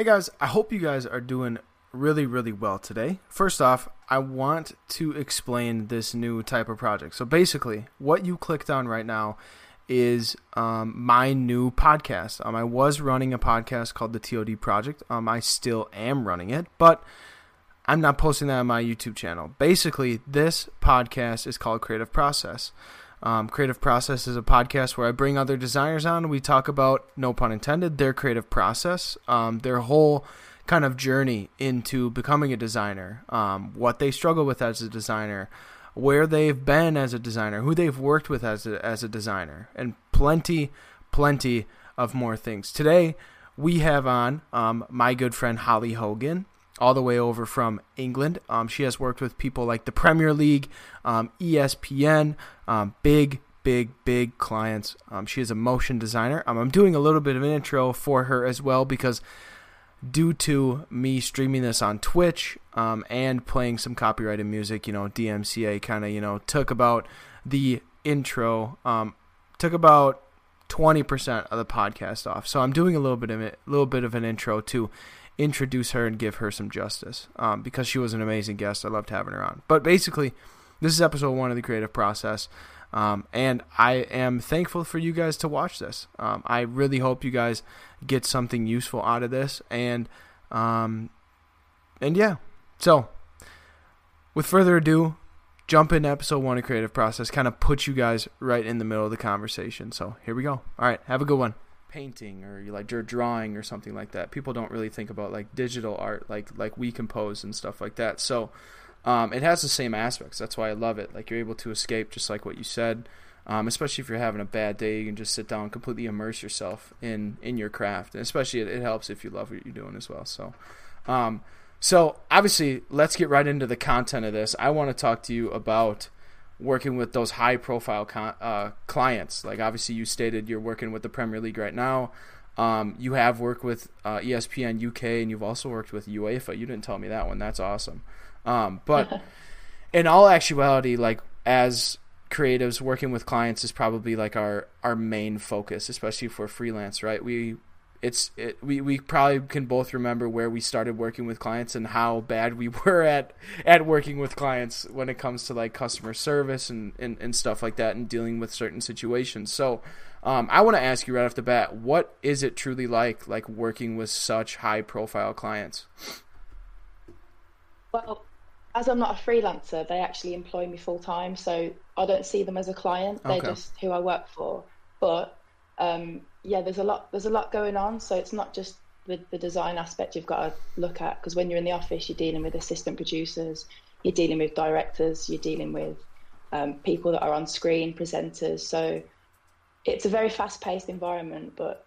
Hey guys, I hope you guys are doing really, really well today. First off, I want to explain this new type of project. So basically, what you clicked on right now is um, my new podcast. Um, I was running a podcast called the TOD Project. Um, I still am running it, but I'm not posting that on my YouTube channel. Basically, this podcast is called Creative Process. Um, creative Process is a podcast where I bring other designers on. We talk about, no pun intended, their creative process, um, their whole kind of journey into becoming a designer, um, what they struggle with as a designer, where they've been as a designer, who they've worked with as a, as a designer, and plenty, plenty of more things. Today, we have on um, my good friend Holly Hogan all the way over from England. Um, she has worked with people like the Premier League, um, ESPN, um, big, big, big clients. Um, she is a motion designer. Um, I'm doing a little bit of an intro for her as well because due to me streaming this on Twitch um, and playing some copyrighted music, you know, DMCA kind of, you know, took about the intro, took about 20% of the podcast off. So I'm doing a little bit of a little bit of an intro to introduce her and give her some justice um, because she was an amazing guest. I loved having her on. But basically, this is episode one of the creative process. Um, and I am thankful for you guys to watch this. Um, I really hope you guys get something useful out of this. And, um, and yeah. So, with further ado, jump into episode one of creative process. Kind of put you guys right in the middle of the conversation. So here we go. All right, have a good one painting or you like you're drawing or something like that. People don't really think about like digital art like like we compose and stuff like that. So um, it has the same aspects. That's why I love it. Like you're able to escape, just like what you said. Um, especially if you're having a bad day, you can just sit down and completely immerse yourself in in your craft. And especially it, it helps if you love what you're doing as well. So. Um, so obviously, let's get right into the content of this. I want to talk to you about working with those high profile con- uh, clients. Like obviously, you stated you're working with the Premier League right now. Um, you have worked with uh, ESPN UK, and you've also worked with UEFA. You didn't tell me that one. That's awesome. Um, but in all actuality, like as creatives, working with clients is probably like our our main focus, especially for freelance. Right? We it's it, we we probably can both remember where we started working with clients and how bad we were at at working with clients when it comes to like customer service and and, and stuff like that and dealing with certain situations. So um, I want to ask you right off the bat, what is it truly like like working with such high profile clients? Well, as I'm not a freelancer, they actually employ me full time, so I don't see them as a client. They're okay. just who I work for. But um, yeah, there's a lot there's a lot going on. So it's not just the, the design aspect you've got to look at because when you're in the office, you're dealing with assistant producers, you're dealing with directors, you're dealing with um, people that are on screen, presenters. So it's a very fast paced environment, but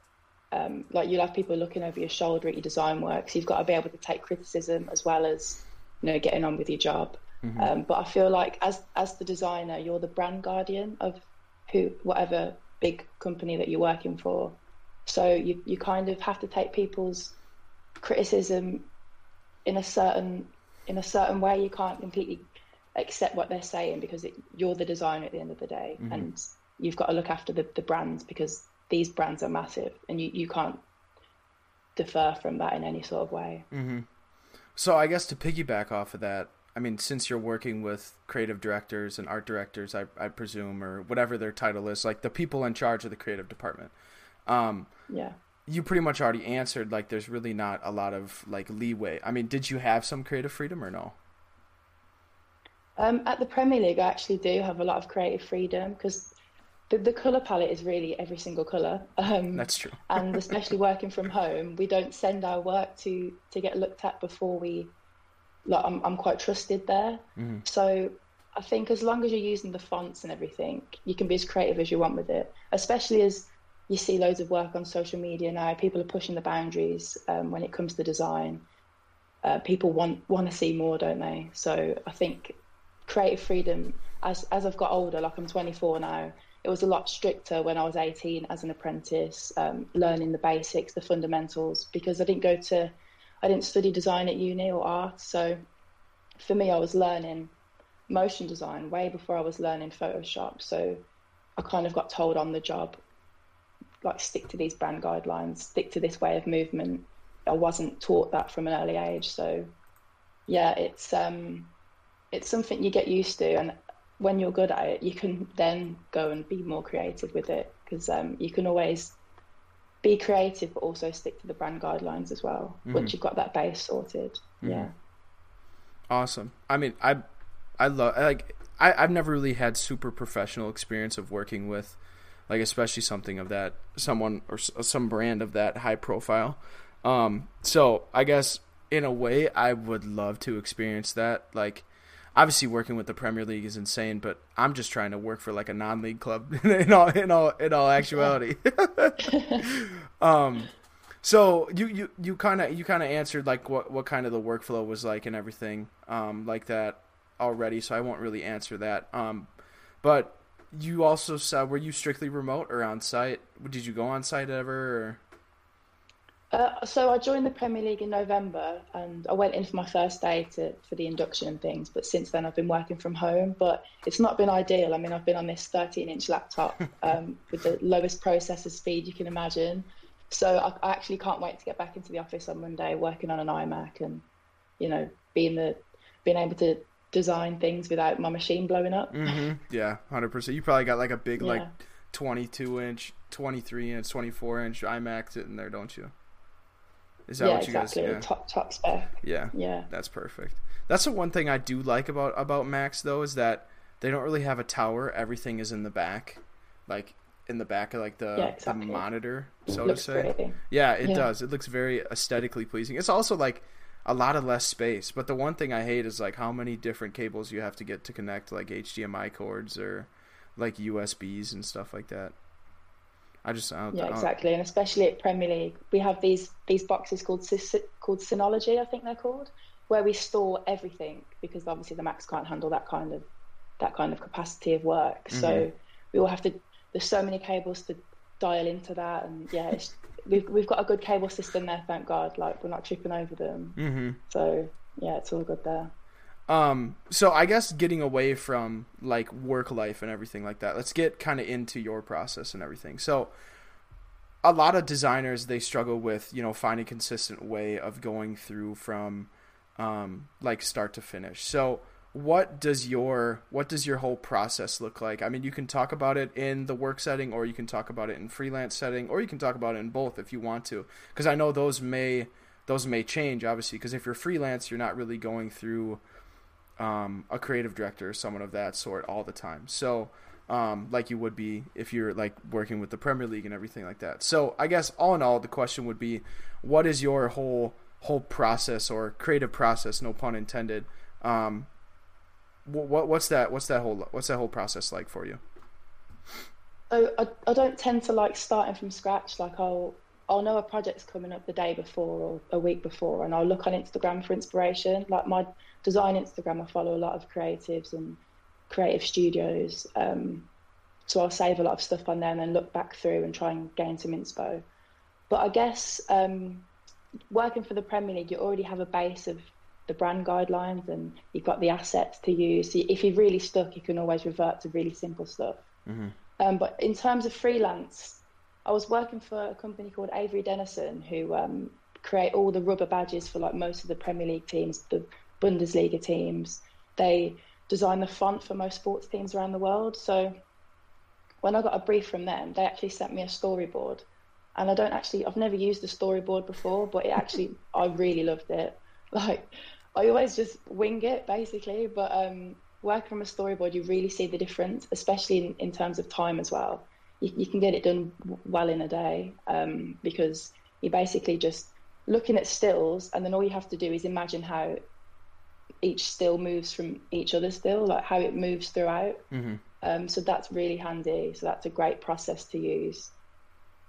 um, like you'll have people looking over your shoulder at your design work. So you've got to be able to take criticism as well as you know getting on with your job. Mm-hmm. Um, but I feel like as as the designer, you're the brand guardian of who whatever big company that you're working for. So you you kind of have to take people's criticism in a certain in a certain way. You can't completely accept what they're saying because it, you're the designer at the end of the day, mm-hmm. and you've got to look after the, the brands because these brands are massive, and you, you can't defer from that in any sort of way. Mm-hmm. So I guess to piggyback off of that, I mean, since you're working with creative directors and art directors, I, I presume, or whatever their title is, like the people in charge of the creative department. Um, yeah. You pretty much already answered. Like, there's really not a lot of like leeway. I mean, did you have some creative freedom or no? Um, at the Premier League, I actually do have a lot of creative freedom because the, the color palette is really every single color. Um, That's true. and especially working from home, we don't send our work to to get looked at before we like I'm, I'm quite trusted there. Mm-hmm. So I think as long as you're using the fonts and everything, you can be as creative as you want with it. Especially as you see loads of work on social media now, people are pushing the boundaries um, when it comes to design. Uh, people want want to see more, don't they? So I think creative freedom. As as I've got older, like I'm 24 now, it was a lot stricter when I was 18 as an apprentice, um, learning the basics, the fundamentals, because I didn't go to I didn't study design at uni or art, so for me, I was learning motion design way before I was learning Photoshop. So I kind of got told on the job, like stick to these brand guidelines, stick to this way of movement. I wasn't taught that from an early age. So yeah, it's um, it's something you get used to, and when you're good at it, you can then go and be more creative with it because um, you can always be creative, but also stick to the brand guidelines as well. Mm-hmm. Once you've got that base sorted, mm-hmm. yeah. Awesome. I mean, I, I love like I I've never really had super professional experience of working with, like especially something of that someone or some brand of that high profile. Um, so I guess in a way, I would love to experience that. Like, obviously, working with the Premier League is insane, but I'm just trying to work for like a non-league club in all in all in all actuality. um, so you you you kind of you kind of answered like what what kind of the workflow was like and everything um like that already. So I won't really answer that. Um, but you also said were you strictly remote or on site? Did you go on site ever? Or? Uh, so I joined the Premier League in November, and I went in for my first day to, for the induction and things. But since then, I've been working from home. But it's not been ideal. I mean, I've been on this 13-inch laptop um, with the lowest processor speed you can imagine. So I, I, actually can't wait to get back into the office on Monday, working on an iMac, and you know, being the being able to design things without my machine blowing up. Mm-hmm. Yeah, hundred percent. You probably got like a big yeah. like 22 inch, 23 inch, 24 inch iMac sitting there, don't you? Is that yeah, what you exactly. guys? Yeah, top top spec. Yeah, yeah, that's perfect. That's the one thing I do like about about Macs though is that they don't really have a tower. Everything is in the back, like in the back of like the, yeah, exactly. the monitor, so to say. Pretty. Yeah, it yeah. does. It looks very aesthetically pleasing. It's also like a lot of less space. But the one thing I hate is like how many different cables you have to get to connect like HDMI cords or like USBs and stuff like that. I just I yeah, exactly, and especially at Premier League, we have these these boxes called called Synology, I think they're called, where we store everything because obviously the Macs can't handle that kind of that kind of capacity of work. Mm-hmm. So we all have to. There's so many cables to dial into that, and yeah, we've we've got a good cable system there, thank God. Like we're not tripping over them. Mm-hmm. So yeah, it's all good there. Um, so I guess getting away from like work life and everything like that, let's get kind of into your process and everything. So a lot of designers they struggle with, you know, finding a consistent way of going through from um, like start to finish. So what does your what does your whole process look like? I mean, you can talk about it in the work setting or you can talk about it in freelance setting or you can talk about it in both if you want to. Cuz I know those may those may change obviously because if you're freelance, you're not really going through um, a creative director or someone of that sort all the time. So, um, like you would be if you're like working with the Premier League and everything like that. So, I guess all in all, the question would be, what is your whole whole process or creative process? No pun intended. Um, what what's that? What's that whole what's that whole process like for you? Oh, I, I don't tend to like starting from scratch. Like I'll I'll know a project's coming up the day before or a week before, and I'll look on Instagram for inspiration. Like my design Instagram, I follow a lot of creatives and creative studios. Um, so I'll save a lot of stuff on there and then look back through and try and gain some inspo. But I guess um, working for the Premier League, you already have a base of the brand guidelines and you've got the assets to use. So if you're really stuck, you can always revert to really simple stuff. Mm-hmm. Um, but in terms of freelance, I was working for a company called Avery Dennison who um, create all the rubber badges for like most of the Premier League teams, the Bundesliga teams. They design the font for most sports teams around the world. So when I got a brief from them, they actually sent me a storyboard. And I don't actually, I've never used a storyboard before, but it actually, I really loved it. Like, I always just wing it basically, but um, working from a storyboard, you really see the difference, especially in, in terms of time as well. You, you can get it done well in a day um, because you're basically just looking at stills, and then all you have to do is imagine how each still moves from each other still, like how it moves throughout. Mm-hmm. Um, so that's really handy. So that's a great process to use.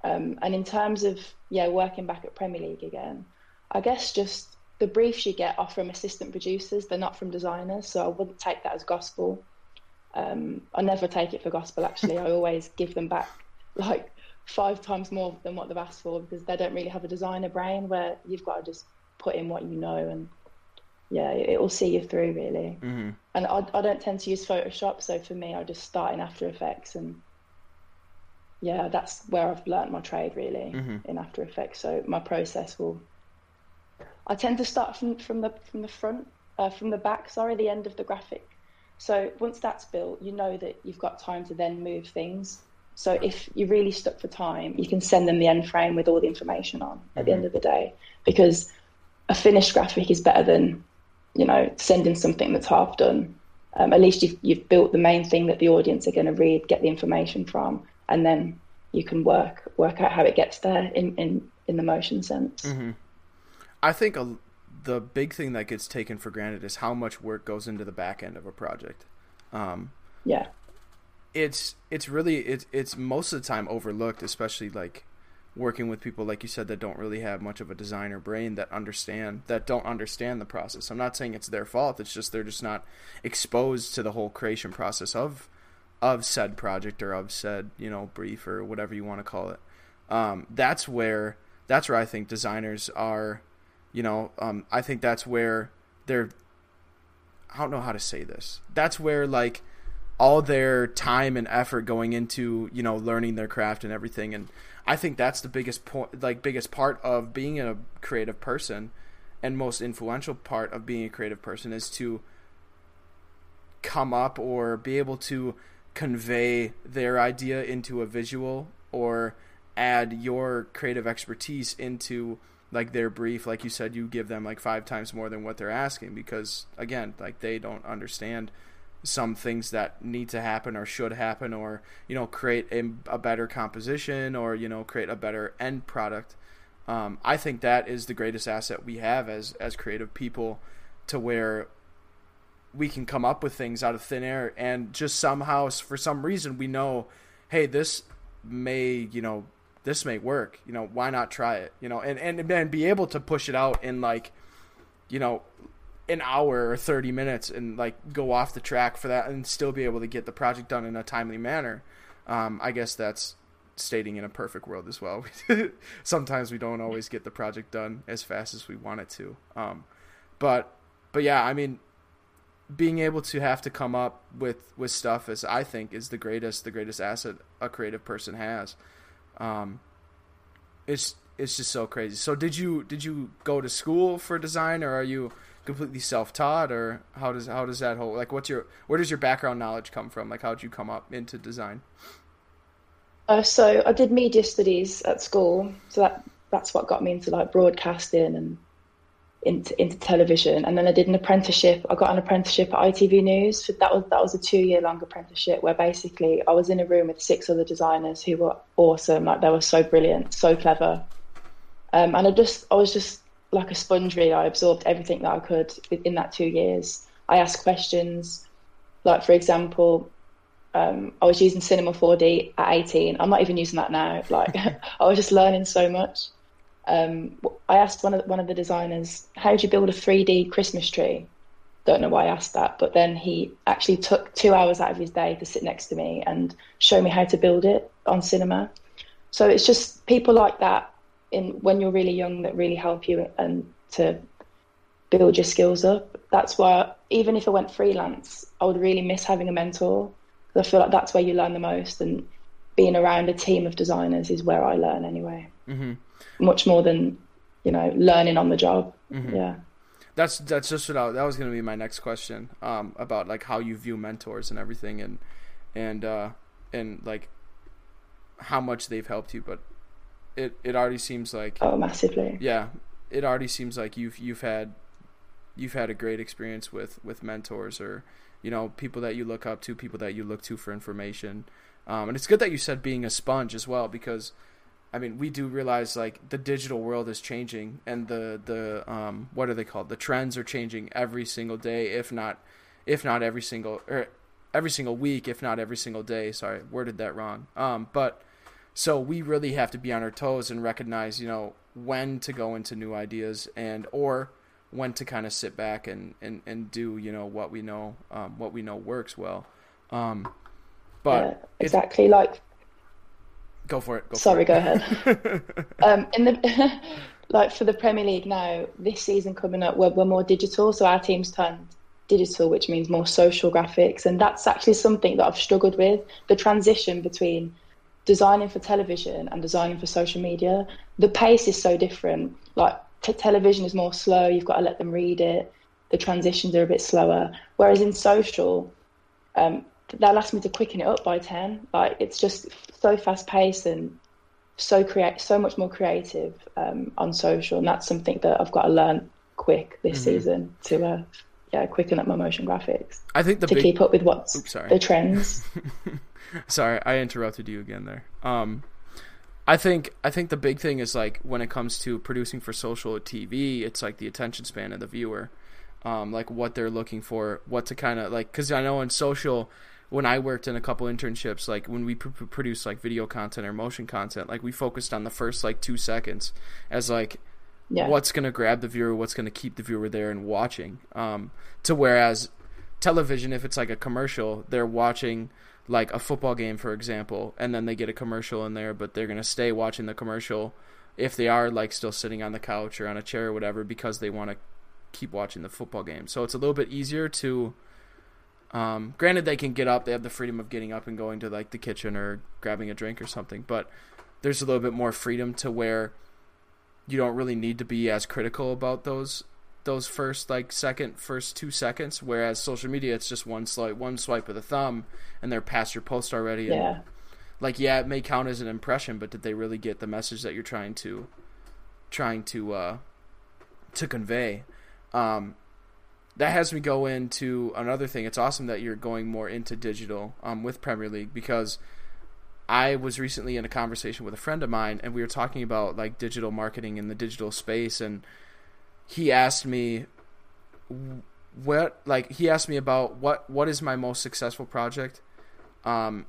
Um, and in terms of yeah, working back at Premier League again, I guess just the briefs you get are from assistant producers. They're not from designers, so I wouldn't take that as gospel. Um, I never take it for gospel. Actually, I always give them back like five times more than what they've asked for because they don't really have a designer brain where you've got to just put in what you know and yeah, it will see you through really. Mm-hmm. And I, I don't tend to use Photoshop, so for me, I just start in After Effects, and yeah, that's where I've learned my trade really mm-hmm. in After Effects. So my process will I tend to start from from the from the front, uh, from the back. Sorry, the end of the graphic. So once that's built, you know that you've got time to then move things. So if you're really stuck for time, you can send them the end frame with all the information on at mm-hmm. the end of the day, because a finished graphic is better than, you know, sending something that's half done. Um, at least you've, you've built the main thing that the audience are going to read, get the information from, and then you can work work out how it gets there in in, in the motion sense. Mm-hmm. I think a, the big thing that gets taken for granted is how much work goes into the back end of a project. Um, yeah, it's it's really it's it's most of the time overlooked, especially like working with people like you said that don't really have much of a designer brain that understand that don't understand the process. I'm not saying it's their fault. It's just they're just not exposed to the whole creation process of of said project or of said you know brief or whatever you want to call it. Um, that's where that's where I think designers are. You know, um, I think that's where they're. I don't know how to say this. That's where like all their time and effort going into you know learning their craft and everything and I think that's the biggest point, like biggest part of being a creative person, and most influential part of being a creative person is to come up or be able to convey their idea into a visual or add your creative expertise into like their brief like you said you give them like five times more than what they're asking because again like they don't understand some things that need to happen or should happen or you know create a, a better composition or you know create a better end product. Um, i think that is the greatest asset we have as as creative people to where we can come up with things out of thin air and just somehow for some reason we know hey this may you know this may work you know why not try it? You know and and, and be able to push it out in like you know an hour or 30 minutes and like go off the track for that and still be able to get the project done in a timely manner. Um, i guess that's stating in a perfect world as well. Sometimes we don't always get the project done as fast as we want it to. Um, but but yeah i mean being able to have to come up with with stuff is i think is the greatest the greatest asset a creative person has um, it's it's just so crazy. So did you did you go to school for design or are you completely self-taught or how does how does that whole like what's your where does your background knowledge come from? Like how did you come up into design? Uh, so i did media studies at school. So that that's what got me into like broadcasting and into, into television and then i did an apprenticeship i got an apprenticeship at itv news that was that was a two year long apprenticeship where basically i was in a room with six other designers who were awesome like they were so brilliant so clever um, and i just i was just like a sponge really. I absorbed everything that I could in that two years. I asked questions, like for example, um, I was using Cinema 4D at 18. I'm not even using that now. Like I was just learning so much. Um, I asked one of one of the designers, "How do you build a 3D Christmas tree?" Don't know why I asked that, but then he actually took two hours out of his day to sit next to me and show me how to build it on Cinema. So it's just people like that in when you're really young that really help you and to build your skills up. That's why even if I went freelance, I would really miss having a mentor. because I feel like that's where you learn the most, and being around a team of designers is where I learn anyway. Mm-hmm. Much more than you know learning on the job. Mm-hmm. Yeah. That's that's just what I, that was going to be my next question um, about like how you view mentors and everything and and uh, and like how much they've helped you. But it it already seems like oh massively yeah it already seems like you've you've had you've had a great experience with with mentors or you know people that you look up to people that you look to for information um, and it's good that you said being a sponge as well because I mean we do realize like the digital world is changing and the the um, what are they called? The trends are changing every single day if not if not every single or every single week if not every single day. Sorry worded that wrong. Um, but so we really have to be on our toes and recognize, you know, when to go into new ideas and or when to kind of sit back and, and, and do, you know, what we know um, what we know works well. Um, but yeah, exactly. Like go for it. Go sorry, for it. go ahead. um, in the like for the Premier League now, this season coming up, we're, we're more digital, so our team's turned digital, which means more social graphics, and that's actually something that I've struggled with. The transition between designing for television and designing for social media, the pace is so different. Like t- television is more slow. You've got to let them read it. The transitions are a bit slower. Whereas in social, um, they'll ask me to quicken it up by ten. Like it's just so fast paced and so create so much more creative um, on social, and that's something that I've got to learn quick this mm-hmm. season to uh, yeah quicken up my motion graphics. I think the to big... keep up with what's Oops, the trends. sorry, I interrupted you again there. Um, I think I think the big thing is like when it comes to producing for social TV, it's like the attention span of the viewer, um, like what they're looking for, what to kind of like. Because I know on social, when I worked in a couple internships, like when we pr- produce like video content or motion content, like we focused on the first like two seconds as like yeah. what's gonna grab the viewer, what's gonna keep the viewer there and watching. Um, to whereas television, if it's like a commercial, they're watching like a football game, for example, and then they get a commercial in there, but they're gonna stay watching the commercial if they are like still sitting on the couch or on a chair or whatever because they want to keep watching the football game. So it's a little bit easier to. Um, granted, they can get up; they have the freedom of getting up and going to like the kitchen or grabbing a drink or something. But there's a little bit more freedom to where you don't really need to be as critical about those those first like second first two seconds whereas social media it's just one swipe one swipe of the thumb and they're past your post already and, yeah like yeah it may count as an impression but did they really get the message that you're trying to trying to uh to convey um that has me go into another thing it's awesome that you're going more into digital um with premier league because I was recently in a conversation with a friend of mine, and we were talking about like digital marketing in the digital space, and he asked me what like he asked me about what what is my most successful project um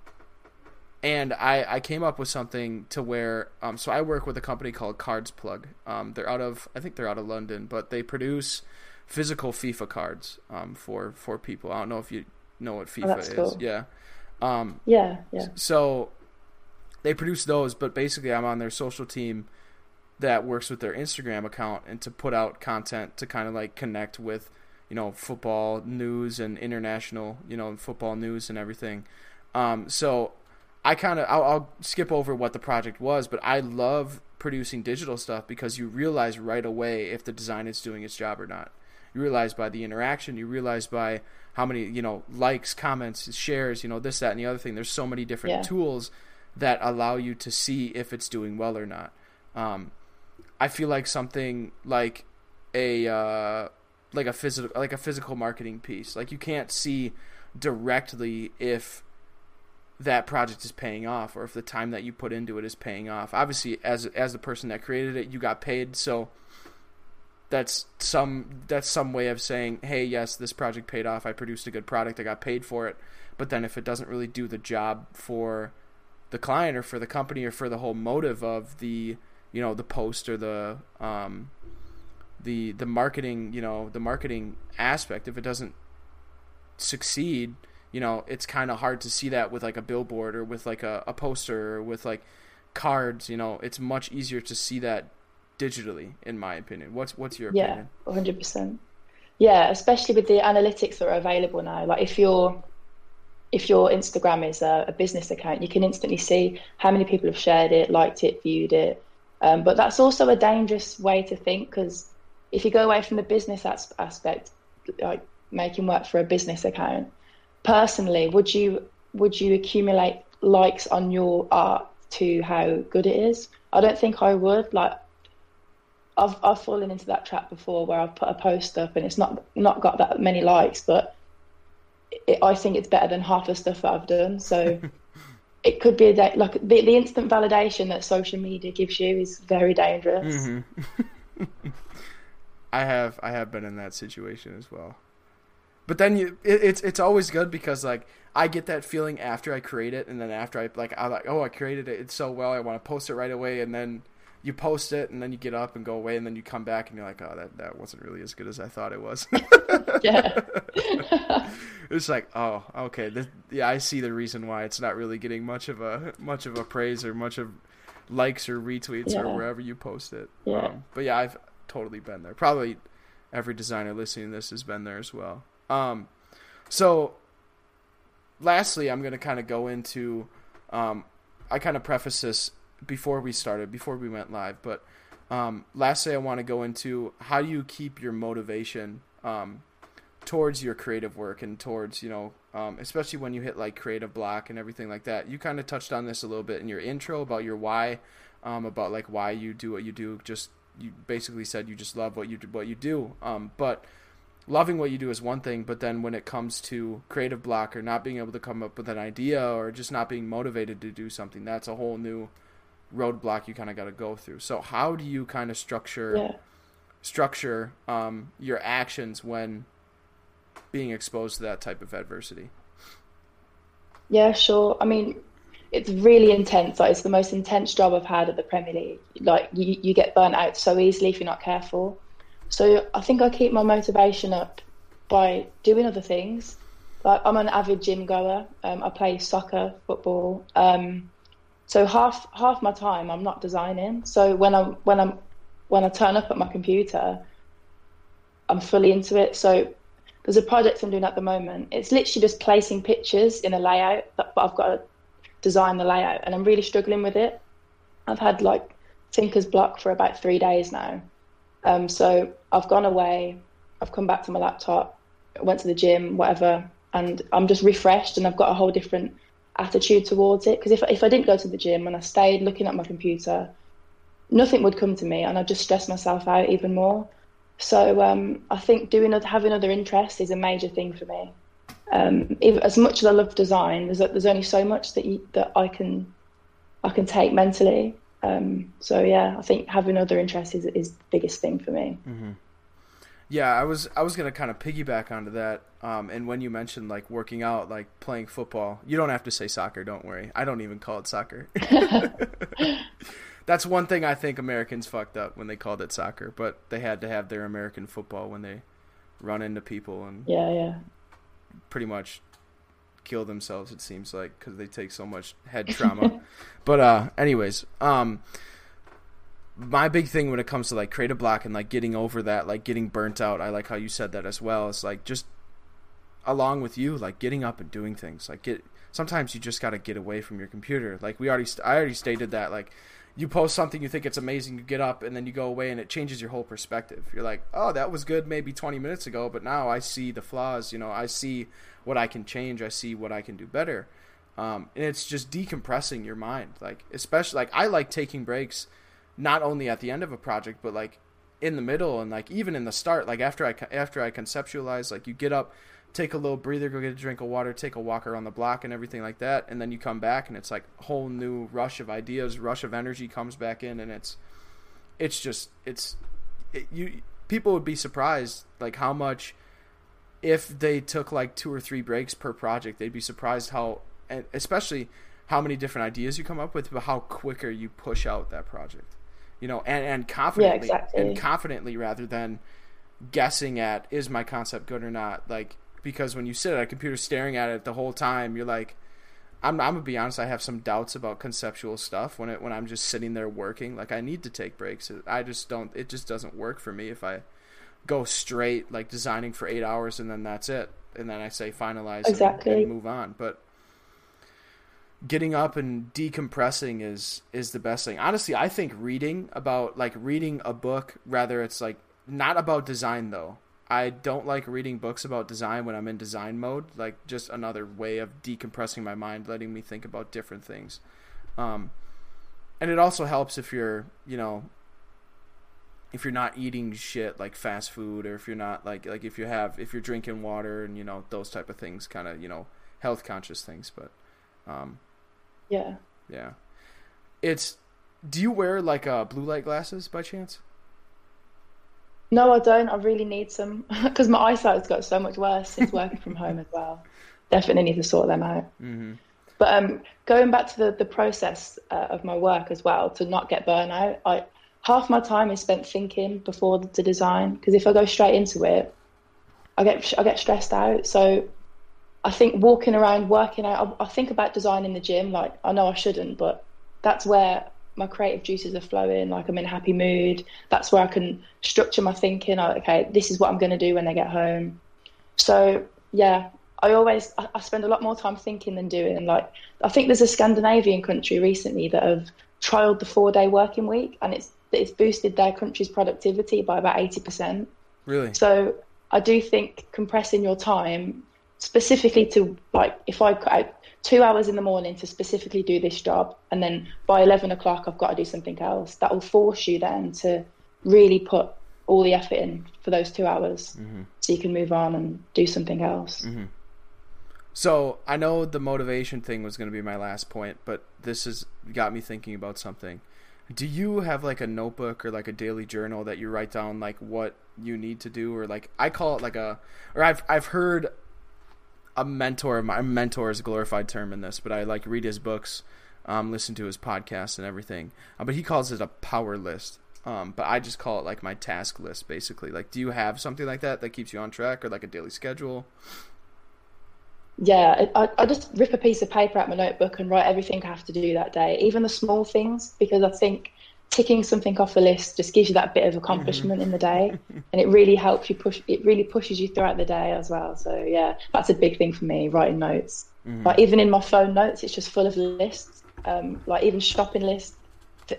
and I, I came up with something to where um, so I work with a company called Cards Plug. Um, they're out of I think they're out of London, but they produce physical FIFA cards um, for for people. I don't know if you know what FIFA oh, is. Cool. Yeah. Um, yeah, yeah. So they produce those, but basically I'm on their social team that works with their Instagram account and to put out content to kind of like connect with, you know, football news and international, you know, football news and everything. Um, so I kind of I'll, I'll skip over what the project was, but I love producing digital stuff because you realize right away if the design is doing its job or not. You realize by the interaction, you realize by how many, you know, likes, comments, shares, you know, this, that, and the other thing. There's so many different yeah. tools that allow you to see if it's doing well or not. Um, I feel like something like a uh, like a physical like a physical marketing piece. Like you can't see directly if that project is paying off or if the time that you put into it is paying off. Obviously, as as the person that created it, you got paid, so that's some that's some way of saying, "Hey, yes, this project paid off. I produced a good product. I got paid for it." But then if it doesn't really do the job for the client or for the company or for the whole motive of the you know the post or the um, the the marketing you know the marketing aspect if it doesn't succeed you know it's kind of hard to see that with like a billboard or with like a, a poster or with like cards you know it's much easier to see that digitally in my opinion what's what's your opinion? yeah, opinion 100% yeah especially with the analytics that are available now like if you're if your Instagram is a, a, business account, you can instantly see how many people have shared it, liked it, viewed it, um, but that's also a dangerous way to think because if you go away from the business as- aspect, like making work for a business account, personally, would you would you accumulate likes on your art to how good it is? I don't think I would. Like, I've I've fallen into that trap before where I've put a post up and it's not not got that many likes, but it, I think it's better than half the stuff that I've done. So it could be a da- like the, the instant validation that social media gives you is very dangerous. Mm-hmm. I have I have been in that situation as well. But then you it, it's it's always good because like I get that feeling after I create it and then after I like I like oh I created it it's so well I want to post it right away and then you post it and then you get up and go away and then you come back and you're like, oh, that, that wasn't really as good as I thought it was. yeah. it's like, oh, okay, this, yeah, I see the reason why it's not really getting much of a much of a praise or much of likes or retweets yeah. or wherever you post it. Yeah. Um, but yeah, I've totally been there. Probably every designer listening to this has been there as well. Um, so lastly, I'm going to kind of go into. Um, I kind of preface this before we started, before we went live, but Um, lastly, I want to go into how do you keep your motivation um, towards your creative work and towards you know, um, especially when you hit like creative block and everything like that. You kind of touched on this a little bit in your intro about your why, um, about like why you do what you do. Just you basically said you just love what you do, what you do. Um, but loving what you do is one thing, but then when it comes to creative block or not being able to come up with an idea or just not being motivated to do something, that's a whole new roadblock you kind of got to go through. So how do you kind of structure yeah. structure um, your actions when being exposed to that type of adversity? Yeah, sure. I mean, it's really intense. Like it's the most intense job I've had at the Premier League. Like you, you get burnt out so easily if you're not careful. So I think I keep my motivation up by doing other things. Like I'm an avid gym goer. Um, I play soccer, football. Um, so half half my time I'm not designing. So when I'm when I'm when I turn up at my computer, I'm fully into it. So there's a project I'm doing at the moment. It's literally just placing pictures in a layout, but I've got to design the layout, and I'm really struggling with it. I've had like thinker's block for about three days now. Um, so I've gone away, I've come back to my laptop, went to the gym, whatever, and I'm just refreshed, and I've got a whole different attitude towards it. Because if if I didn't go to the gym and I stayed looking at my computer, nothing would come to me, and I'd just stress myself out even more. So um, I think doing having other interests is a major thing for me. Um, if, as much as I love design, there's there's only so much that you, that I can I can take mentally. Um, so yeah, I think having other interests is is the biggest thing for me. Mm-hmm. Yeah, I was I was gonna kind of piggyback onto that. Um, and when you mentioned like working out, like playing football, you don't have to say soccer. Don't worry, I don't even call it soccer. That's one thing I think Americans fucked up when they called it soccer, but they had to have their American football when they run into people and yeah, yeah, pretty much kill themselves. It seems like because they take so much head trauma. but uh, anyways, um, my big thing when it comes to like creative block and like getting over that, like getting burnt out. I like how you said that as well. It's like just along with you, like getting up and doing things. Like get sometimes you just got to get away from your computer. Like we already, I already stated that. Like you post something, you think it's amazing, you get up, and then you go away, and it changes your whole perspective. You're like, oh, that was good maybe 20 minutes ago, but now I see the flaws. You know, I see what I can change. I see what I can do better. Um, and it's just decompressing your mind. Like, especially, like, I like taking breaks not only at the end of a project, but like in the middle and like even in the start. Like, after I, after I conceptualize, like, you get up, take a little breather, go get a drink of water, take a walk around the block and everything like that, and then you come back and it's like whole new rush of ideas, rush of energy comes back in, and it's it's just it's it, you people would be surprised like how much if they took like two or three breaks per project, they'd be surprised how and especially how many different ideas you come up with, but how quicker you push out that project. You know, and, and confidently yeah, exactly. and confidently rather than guessing at is my concept good or not. Like because when you sit at a computer staring at it the whole time, you're like, I'm, I'm gonna be honest. I have some doubts about conceptual stuff when it when I'm just sitting there working. Like I need to take breaks. I just don't. It just doesn't work for me if I go straight like designing for eight hours and then that's it. And then I say finalize exactly. and, and move on. But getting up and decompressing is is the best thing. Honestly, I think reading about like reading a book, rather it's like not about design though. I don't like reading books about design when I'm in design mode. Like just another way of decompressing my mind, letting me think about different things. Um, and it also helps if you're, you know, if you're not eating shit like fast food, or if you're not like like if you have if you're drinking water and you know those type of things, kind of you know health conscious things. But um, yeah, yeah, it's. Do you wear like uh, blue light glasses by chance? No, I don't. I really need some because my eyesight's got so much worse since working from home as well. Definitely need to sort them out. Mm-hmm. But um, going back to the, the process uh, of my work as well, to not get burnout, I half my time is spent thinking before the, the design because if I go straight into it, I get I get stressed out. So I think walking around, working out, I, I think about design in the gym. Like I know I shouldn't, but that's where my creative juices are flowing, like I'm in a happy mood. That's where I can structure my thinking. Like, okay, this is what I'm going to do when I get home. So yeah, I always I, I spend a lot more time thinking than doing. Like I think there's a Scandinavian country recently that have trialed the four day working week, and it's it's boosted their country's productivity by about eighty percent. Really? So I do think compressing your time specifically to like if I two hours in the morning to specifically do this job, and then by 11 o'clock, I've got to do something else. That will force you then to really put all the effort in for those two hours mm-hmm. so you can move on and do something else. Mm-hmm. So I know the motivation thing was going to be my last point, but this has got me thinking about something. Do you have like a notebook or like a daily journal that you write down like what you need to do or like I call it like a or I've I've heard a mentor. My mentor is a glorified term in this, but I like read his books, um, listen to his podcasts and everything. Uh, but he calls it a power list. Um, but I just call it like my task list, basically. Like, do you have something like that that keeps you on track, or like a daily schedule? Yeah, I, I just rip a piece of paper out my notebook and write everything I have to do that day, even the small things, because I think ticking something off the list just gives you that bit of accomplishment mm-hmm. in the day. And it really helps you push it really pushes you throughout the day as well. So yeah that's a big thing for me writing notes. Mm-hmm. like even in my phone notes it's just full of lists. Um, like even shopping lists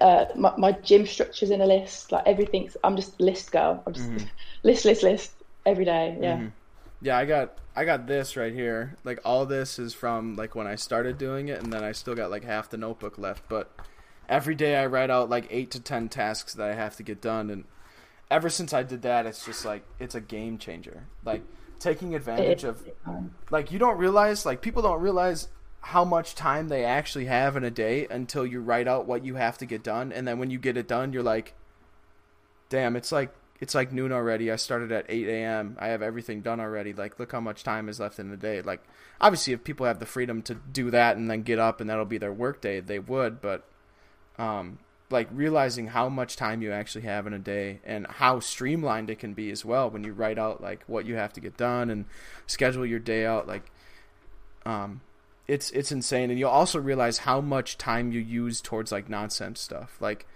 uh, my, my, gym structures in a list. Like everything's i'm just list girl. I'm just mm-hmm. list list list every day. Yeah. Mm-hmm. yeah i got i got this right here. Like all this is from like when i started doing it and then i still got like half the notebook left. But every day I write out like eight to ten tasks that I have to get done, and ever since I did that, it's just like it's a game changer. Like taking advantage of, like you don't realize, like people don't realize how much time they actually have in a day until you write out what you have to get done, and then when you get it done, you're like, damn, it's like it's like noon already. I started at 8 a.m. I have everything done already. Like, look how much time is left in the day. Like, obviously, if people have the freedom to do that and then get up and that'll be their work day, they would. But um, like realizing how much time you actually have in a day and how streamlined it can be as well when you write out like what you have to get done and schedule your day out like um it's it's insane. And you'll also realize how much time you use towards like nonsense stuff. Like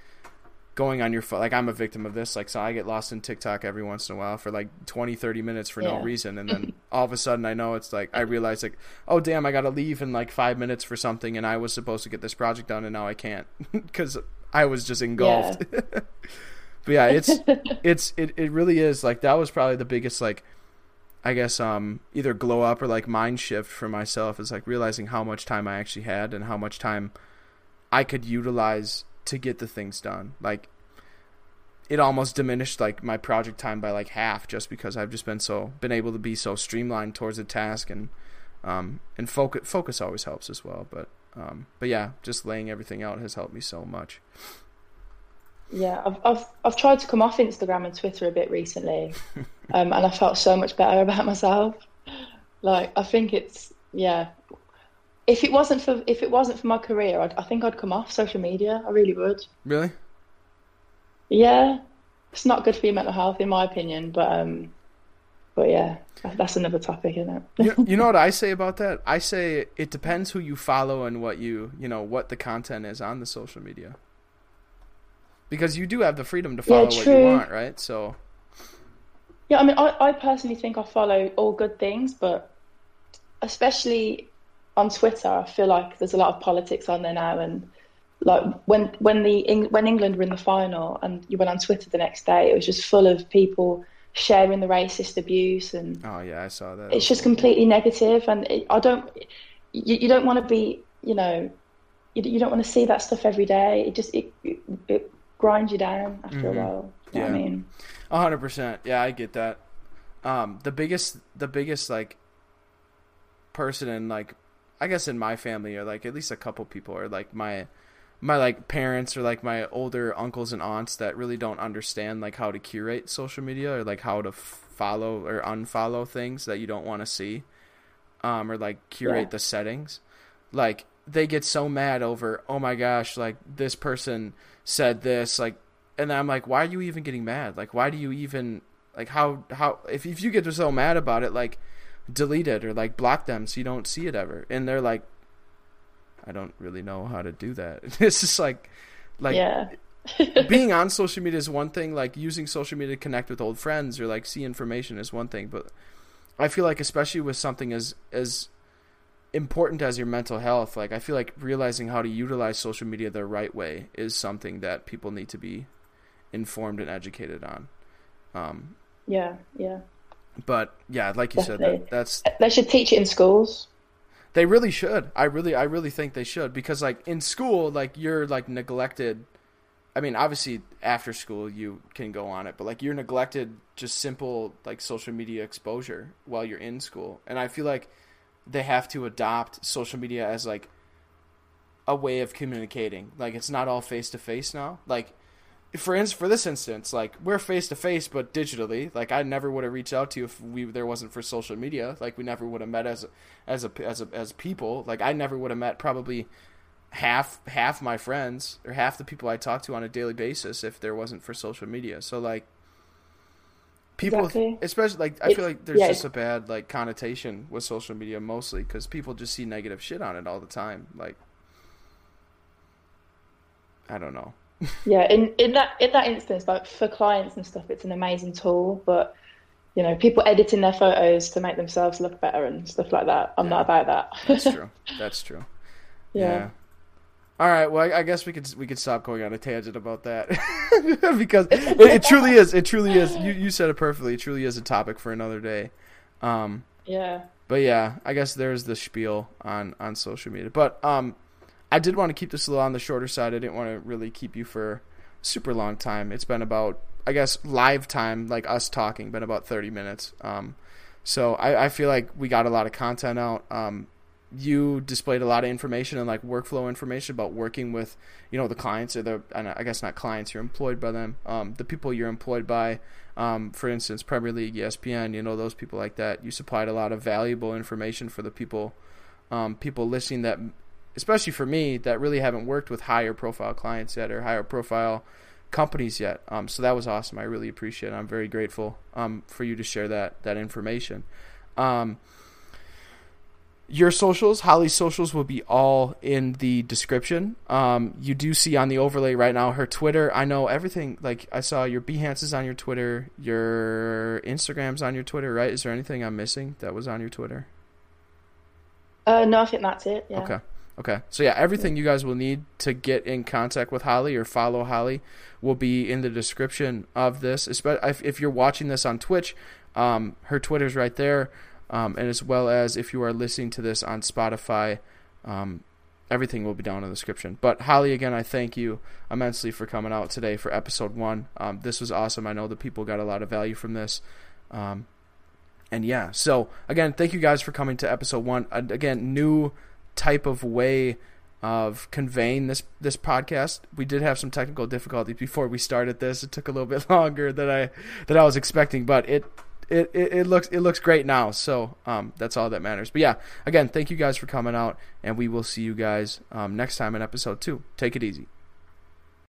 going on your phone like i'm a victim of this like so i get lost in tiktok every once in a while for like 20 30 minutes for yeah. no reason and then all of a sudden i know it's like i realize like oh damn i gotta leave in like five minutes for something and i was supposed to get this project done and now i can't because i was just engulfed yeah. but yeah it's it's it, it really is like that was probably the biggest like i guess um either glow up or like mind shift for myself is like realizing how much time i actually had and how much time i could utilize to get the things done. Like it almost diminished like my project time by like half just because I've just been so been able to be so streamlined towards a task and um and focus focus always helps as well. But um but yeah, just laying everything out has helped me so much. Yeah, I've I've I've tried to come off Instagram and Twitter a bit recently, um, and I felt so much better about myself. Like I think it's yeah, if it wasn't for if it wasn't for my career, I'd, I think I'd come off social media. I really would. Really? Yeah, it's not good for your mental health, in my opinion. But um, but yeah, that's another topic, isn't it? you, you know what I say about that? I say it depends who you follow and what you you know what the content is on the social media. Because you do have the freedom to follow yeah, what you want, right? So. Yeah, I mean, I, I personally think I follow all good things, but especially on Twitter, I feel like there's a lot of politics on there now, and like when when the when England were in the final, and you went on Twitter the next day, it was just full of people sharing the racist abuse, and oh yeah, I saw that. It's just completely negative, and it, I don't. You, you don't want to be, you know, you, you don't want to see that stuff every day. It just it it, it grinds you down after mm-hmm. a while. yeah, I mean, hundred percent. Yeah, I get that. Um, the biggest, the biggest like person in like I guess in my family or like at least a couple people are like my my like parents or like my older uncles and aunts that really don't understand like how to curate social media or like how to follow or unfollow things that you don't want to see um or like curate yeah. the settings like they get so mad over oh my gosh like this person said this like and I'm like why are you even getting mad like why do you even like how how if if you get so mad about it like delete it or like block them so you don't see it ever. And they're like, I don't really know how to do that. it's just like, like, yeah. being on social media is one thing. Like using social media to connect with old friends or like see information is one thing. But I feel like especially with something as as important as your mental health, like I feel like realizing how to utilize social media the right way is something that people need to be informed and educated on. Um, yeah, yeah. But yeah, like you Definitely. said, that, that's they should teach it in schools. They really should. I really, I really think they should because like in school, like you're like neglected. I mean, obviously after school you can go on it, but like you're neglected just simple like social media exposure while you're in school, and I feel like they have to adopt social media as like a way of communicating. Like it's not all face to face now. Like for instance, for this instance, like we're face to face but digitally. Like I never would have reached out to you if we there wasn't for social media. Like we never would have met as as a as a as people. Like I never would have met probably half half my friends or half the people I talk to on a daily basis if there wasn't for social media. So like people exactly. especially like I it's, feel like there's yeah, just a bad like connotation with social media mostly cuz people just see negative shit on it all the time. Like I don't know yeah, in, in that in that instance, like for clients and stuff, it's an amazing tool. But you know, people editing their photos to make themselves look better and stuff like that. I'm yeah. not about that. That's true. That's true. Yeah. yeah. All right. Well, I, I, guess we could we could stop going on a tangent about that because it, it, truly is. It truly is. You you said it perfectly. It truly is a topic for another day. Um, yeah. But yeah, I guess there's the spiel on on social media. But um, I did want to keep this a little on the shorter side. I didn't want to really keep you for super long time. It's been about, I guess, live time, like us talking, been about 30 minutes. Um, so I, I, feel like we got a lot of content out. Um, you displayed a lot of information and like workflow information about working with, you know, the clients or the, I guess not clients, you're employed by them, um, the people you're employed by. Um, for instance, Premier League, ESPN, you know, those people like that. You supplied a lot of valuable information for the people, um, people listening that especially for me that really haven't worked with higher profile clients yet or higher profile companies yet. Um, so that was awesome. I really appreciate it. I'm very grateful um, for you to share that that information. Um, your socials, Holly's socials, will be all in the description. Um, you do see on the overlay right now her Twitter. I know everything. Like I saw your Behance is on your Twitter, your Instagram's on your Twitter, right? Is there anything I'm missing that was on your Twitter? Uh, no, I think that's it. Yeah. Okay. Okay. So yeah, everything you guys will need to get in contact with Holly or follow Holly will be in the description of this. If you're watching this on Twitch, um, her Twitter's right there, um, and as well as if you are listening to this on Spotify, um, everything will be down in the description. But Holly, again, I thank you immensely for coming out today for episode one. Um, this was awesome. I know the people got a lot of value from this. Um, and yeah, so again, thank you guys for coming to episode one. Again, new type of way of conveying this this podcast. We did have some technical difficulties before we started this. It took a little bit longer than I than I was expecting, but it it, it, it looks it looks great now. So um, that's all that matters. But yeah, again, thank you guys for coming out, and we will see you guys um, next time in episode two. Take it easy.